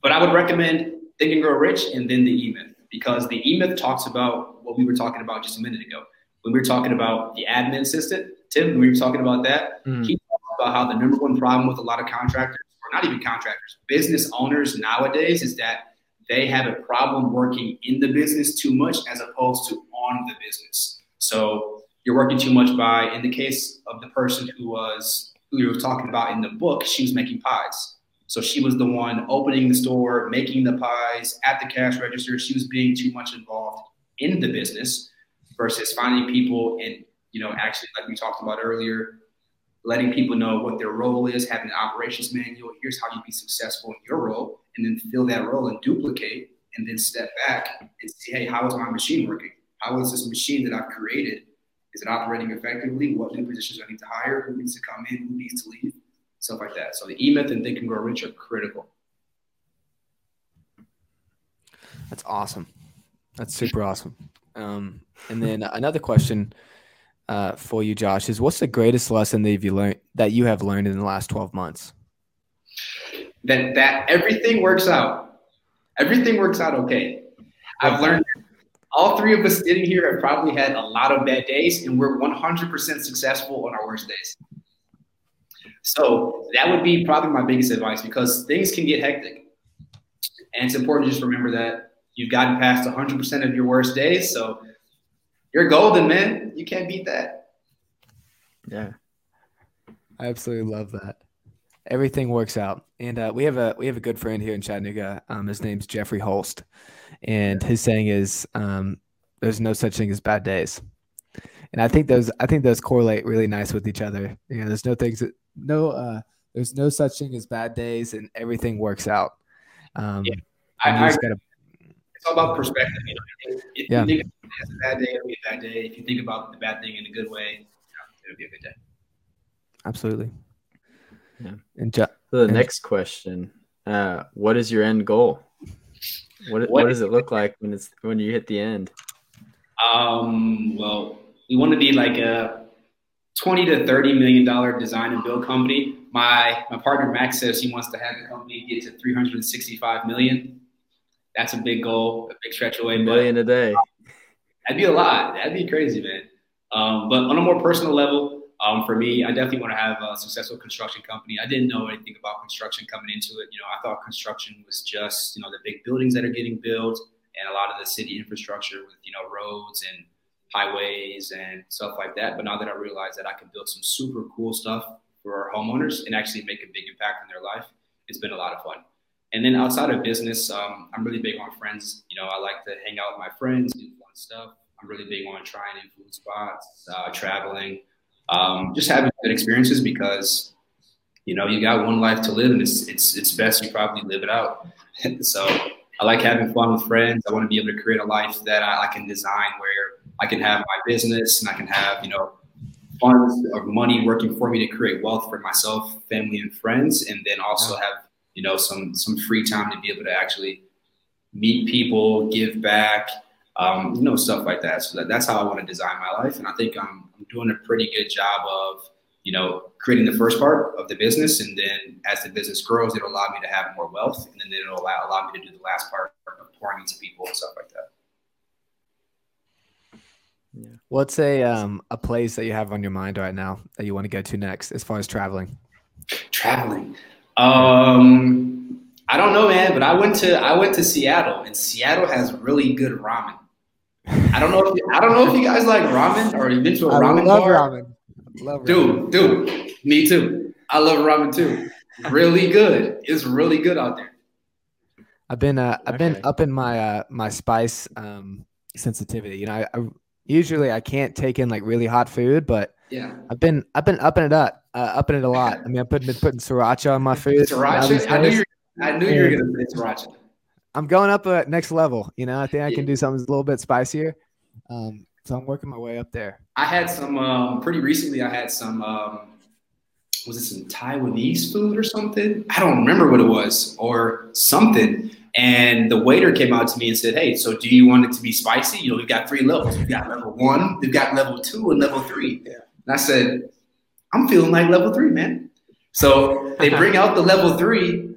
But I would recommend Think and Grow Rich and then the E Myth because the E Myth talks about what we were talking about just a minute ago. When we were talking about the admin assistant, Tim, when we were talking about that, Mhm. he talked about how the number one problem with a lot of contractors, or not even contractors, business owners nowadays is that they have a problem working in the business too much as opposed to on the business. So you're working too much by, in the case of the person who was who you were talking about in the book, she was making pies. So she was the one opening the store, making the pies at the cash register. She was being too much involved in the business versus finding people and you know actually like we talked about earlier letting people know what their role is having an operations manual. Here's how you be successful in your role and then fill that role and duplicate and then step back and see hey how is my machine working? How is this machine that i've created? Is it operating effectively? What new positions do i need to hire? Who needs to come in? Who needs to leave stuff like that so the e-myth and think and grow rich are critical that's awesome that's super awesome um, and then another question uh, for you, Josh, is what's the greatest lesson that you learned that you have learned in the last twelve months? That that everything works out. Everything works out okay. I've learned all three of us sitting here have probably had a lot of bad days, and we're 100% successful on our worst days. So that would be probably my biggest advice because things can get hectic. And it's important to just remember that You've gotten past 100% of your worst days. So you're golden, man. You can't beat that. Yeah. I absolutely love that. Everything works out. And uh, we have a we have a good friend here in Chattanooga. Um, his name's Jeffrey Holst. And his saying is um, there's no such thing as bad days. And I think those I think those correlate really nice with each other. You know, there's no things that no uh there's no such thing as bad days and everything works out. Um, yeah. I, I, gotta, it's all about perspective. You know, if, yeah. you think it's a bad day, it'll be a bad day. If you think about the bad thing in a good way, it'll be a good day. Absolutely. Yeah. And ju- so the and next question: uh, What is your end goal? What, what, what does it look like when it's when you hit the end? Um. Well, we want to be like a twenty to thirty million dollar design and build company. My my partner Max says he wants to have the company get to three hundred and sixty five million that's a big goal, a big stretch away. A million a day. That'd be a lot. That'd be crazy, man. Um, but on a more personal level, um, for me, I definitely want to have a successful construction company. I didn't know anything about construction coming into it. You know, I thought construction was just you know the big buildings that are getting built and a lot of the city infrastructure with you know roads and highways and stuff like that. But now that I realize that I can build some super cool stuff for homeowners and actually make a big impact in their life, it's been a lot of fun. And then outside of business, um, I'm really big on friends. You know, I like to hang out with my friends, do fun stuff. I'm really big on trying new food spots, uh, traveling, um, just having good experiences because, you know, you got one life to live, and it's it's it's best you probably live it out. so I like having fun with friends. I want to be able to create a life that I, I can design where I can have my business and I can have you know funds or money working for me to create wealth for myself, family, and friends, and then also have you know, some some free time to be able to actually meet people, give back, um, you know, stuff like that. So that, that's how I want to design my life, and I think I'm, I'm doing a pretty good job of you know creating the first part of the business, and then as the business grows, it'll allow me to have more wealth, and then it'll allow, allow me to do the last part of pouring into people and stuff like that. Yeah. What's a um a place that you have on your mind right now that you want to go to next as far as traveling? Traveling. Um, I don't know, man, but I went to I went to Seattle, and Seattle has really good ramen. I don't know if you, I don't know if you guys like ramen or you've been to a I ramen love bar. Ramen. Love ramen. dude, ramen. dude, me too. I love ramen too. Really good. It's really good out there. I've been uh, I've okay. been up in my uh, my spice um, sensitivity. You know, I, I, usually I can't take in like really hot food, but yeah, I've been I've been upping it up uh, upping it a lot. I mean, I've been putting sriracha on my food. Sriracha. I knew you. I knew you were gonna say sriracha. I'm going up a next level. You know, I think I can do something a little bit spicier. Um, so I'm working my way up there. I had some um, pretty recently. I had some. Um, was it some Taiwanese food or something? I don't remember what it was or something. And the waiter came out to me and said, "Hey, so do you want it to be spicy? You know, we've got three levels. We've got level one, we've got level two, and level three. Yeah. And I said, I'm feeling like level three, man. So they bring out the level three.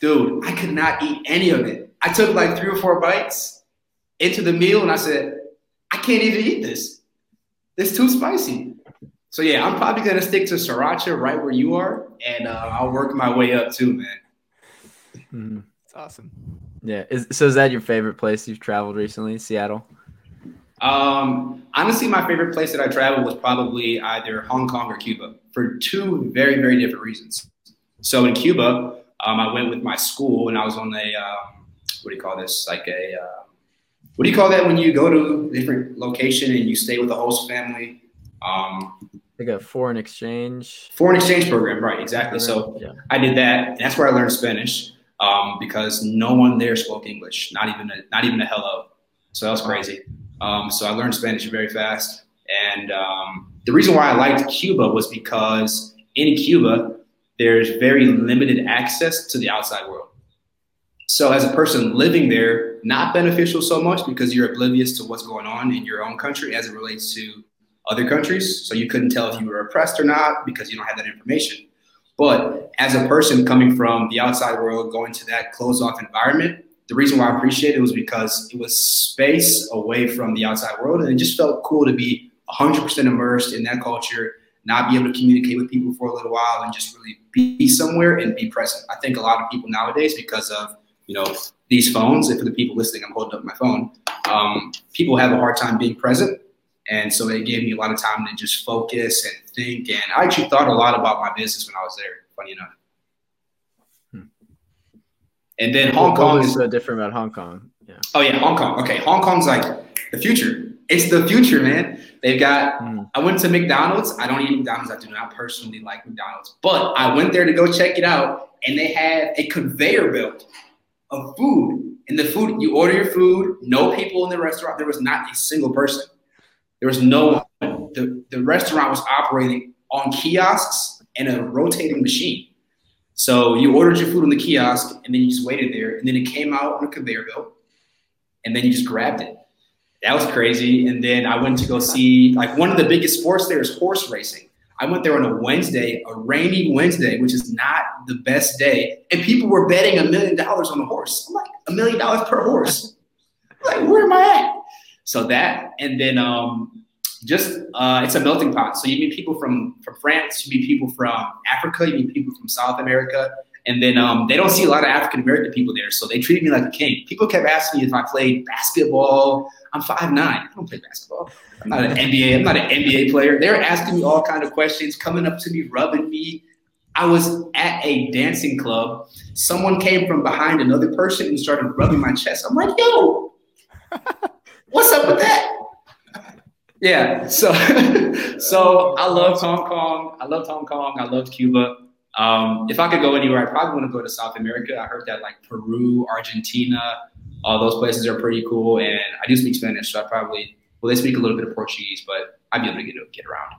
Dude, I could not eat any of it. I took like three or four bites into the meal and I said, I can't even eat this. It's too spicy. So yeah, I'm probably gonna stick to sriracha right where you are, and uh, I'll work my way up too, man. Mm-hmm. It's awesome. Yeah. Is, so is that your favorite place you've traveled recently, Seattle? Um, honestly, my favorite place that I traveled was probably either Hong Kong or Cuba for two very, very different reasons. So in Cuba, um, I went with my school and I was on a um, what do you call this? Like a uh, what do you call that when you go to a different location and you stay with the host family? Um, like a foreign exchange foreign exchange program, right? Exactly. So yeah. I did that. And that's where I learned Spanish um, because no one there spoke English, not even a, not even a hello. So that was crazy. Um, so I learned Spanish very fast. And um, the reason why I liked Cuba was because in Cuba, there's very limited access to the outside world. So as a person living there, not beneficial so much because you're oblivious to what's going on in your own country as it relates to other countries. So you couldn't tell if you were oppressed or not because you don't have that information. But as a person coming from the outside world, going to that closed off environment, the reason why I appreciate it was because it was space away from the outside world. And it just felt cool to be 100% immersed in that culture, not be able to communicate with people for a little while and just really be somewhere and be present. I think a lot of people nowadays, because of, you know, these phones, and for the people listening, I'm holding up my phone, um, people have a hard time being present. And so it gave me a lot of time to just focus and think. And I actually thought a lot about my business when I was there, funny enough. And then Hong What Kong is so different about Hong Kong. Yeah. Oh yeah, Hong Kong. Okay, Hong Kong's like the future. It's the future, man. They've got. Mm. I went to McDonald's. I don't eat McDonald's. I do not personally like McDonald's, but I went there to go check it out, and they had a conveyor belt of food. And the food, you order your food. No people in the restaurant. There was not a single person. There was no one. The, the restaurant was operating on kiosks and a rotating machine. So you ordered your food on the kiosk, and then you just waited there, and then it came out on a conveyor belt, and then you just grabbed it. That was crazy. And then I went to go see like one of the biggest sports there is horse racing. I went there on a Wednesday, a rainy Wednesday, which is not the best day, and people were betting a million dollars on a horse. I'm like, a million dollars per horse. I'm like, where am I at? So that, and then um, just uh, it's a melting pot. So you meet people from from France, you meet people from Africa, you meet people from South America, and then um, they don't see a lot of African American people there, so they treat me like a king. People kept asking me if I played basketball. I'm five nine. I don't play basketball. I'm not an NBA. I'm not an NBA player. They're asking me all kind of questions, coming up to me, rubbing me. I was at a dancing club. Someone came from behind another person and started rubbing my chest. I'm like, yo, what's up with that? Yeah. So, so I loved Hong Kong. I loved Hong Kong. I loved Cuba. Um, if I could go anywhere, I probably want to go to South America. I heard that like Peru, Argentina, all those places are pretty cool. And I do speak Spanish, so I probably well, they speak a little bit of Portuguese, but I'd be able to get get around.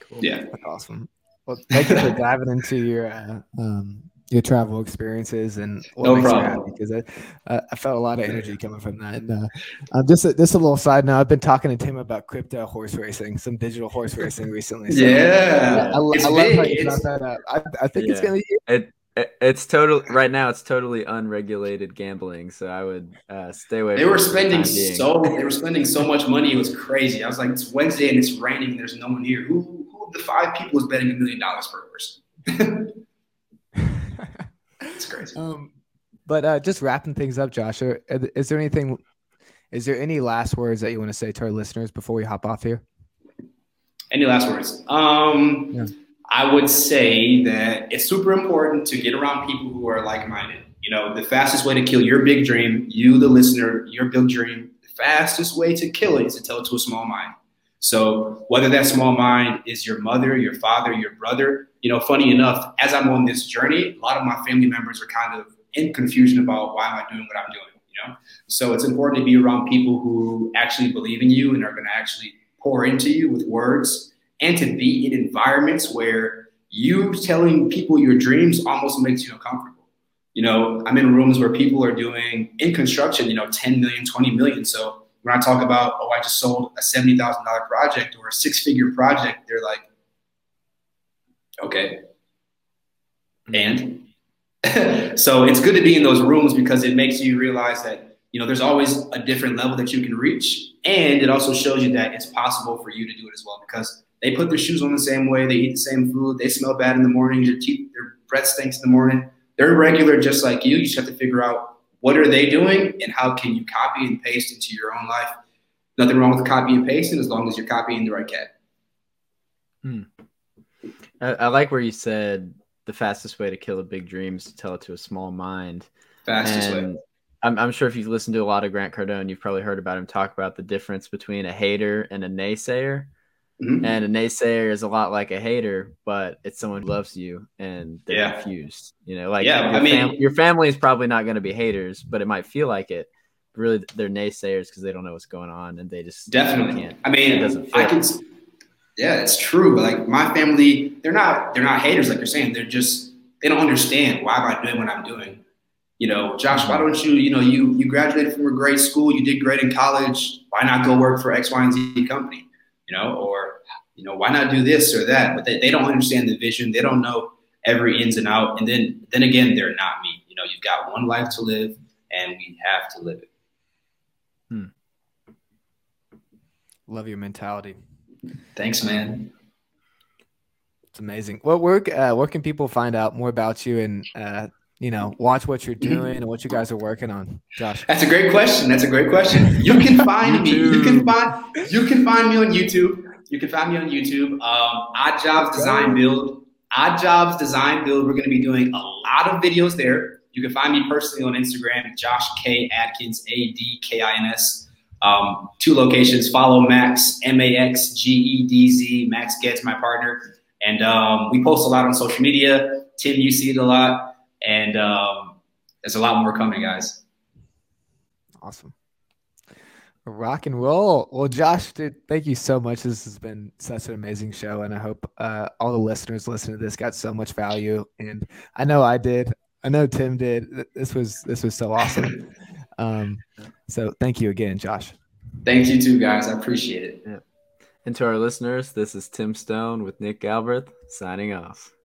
Cool. Yeah. That's awesome. Well, thank you for diving into your uh, um, your travel experiences and what No makes you problem. happy because I, uh, I felt a lot of energy coming from that. And uh, um, just a, just a little side note, I've been talking to Tim about crypto horse racing, some digital horse racing recently. So Yeah. I, lo- It's I love big. how you It's- brought that up. I, I think it's gonna be It, it it's total right now. It's totally unregulated gambling, so I would uh, stay away. They from were it the spending so they were spending so much money. It was crazy. I was like, it's Wednesday and it's raining. And there's no one here. Who, who of the five people is betting a million dollars per horse? It's crazy. Um, but uh, just wrapping things up, Josh, are, is there anything? Is there any last words that you want to say to our listeners before we hop off here? Any last words? Um, Yeah. I would say that it's super important to get around people who are like-minded. You know, the fastest way to kill your big dream, you, the listener, your big dream, the fastest way to kill it is to tell it to a small mind. So whether that small mind is your mother, your father, your brother, you know, funny enough, as I'm on this journey, a lot of my family members are kind of in confusion about why am I doing what I'm doing, you know? So it's important to be around people who actually believe in you and are going to actually pour into you with words and to be in environments where you telling people your dreams almost makes you uncomfortable. You know, I'm in rooms where people are doing in construction, you know, 10 million, 20 million. So when I talk about, oh, I just sold a $70,000 project or a six figure project, they're like, okay. Mm-hmm. And so it's good to be in those rooms because it makes you realize that, you know, there's always a different level that you can reach. And it also shows you that it's possible for you to do it as well because they put their shoes on the same way, they eat the same food, they smell bad in the morning, their teeth, their breath stinks in the morning. They're regular just like you. You just have to figure out what are they doing and how can you copy and paste into your own life. Nothing wrong with copy and pasting as long as you're copying the right cat. Hmm. I, I like where you said the fastest way to kill a big dream is to tell it to a small mind. Fastest and way. I'm, I'm sure if you've listened to a lot of Grant Cardone, you've probably heard about him talk about the difference between a hater and a naysayer. Mhm. And a naysayer is a lot like a hater, but it's someone who loves you and they're Yeah. confused. You know, like Yeah, your, I mean- fam- your family is probably not going to be haters, but it might feel like it. Really, they're naysayers because they don't know what's going on and they just Definitely. can't. I mean, It doesn't I can. Yeah, it's true. But like my family, they're not they're not haters like you're saying. They're just they don't understand why am I doing what I'm doing. You know, Josh, why don't you? You know, you you graduated from a great school, you did great in college. Why not go work for X, Y, and Z company? You know, or you know, why not do this or that? But they, they don't understand the vision. They don't know every ins and out. And then then again, they're not me. You know, you've got one life to live, and we have to live it. Love your mentality. Thanks, man. It's amazing. Well, where uh, where can people find out more about you and uh, you know watch what you're doing and what you guys are working on, Josh? That's a great question. That's a great question. You can find me. You can find you can find me on YouTube. You can find me on YouTube. Um, Odd Jobs Design Build. Odd Jobs Design Build. We're going to be doing a lot of videos there. You can find me personally on Instagram, Josh K Adkins, A D K I N S. Um, two locations. Follow Max M A X G E D Z. Max Gedz my partner, and um, we post a lot on social media. Tim, you see it a lot, and um, there's a lot more coming, guys. Awesome. Rock and roll. Well, Josh, dude, thank you so much. This has been such an amazing show, and I hope uh, all the listeners listening to this got so much value. And I know I did. I know Tim did. This was this was so awesome. Um, so thank you again, Josh. Thank you too, guys. I appreciate it. And to our listeners, this is Tim Stone with Nick Galbreath signing off.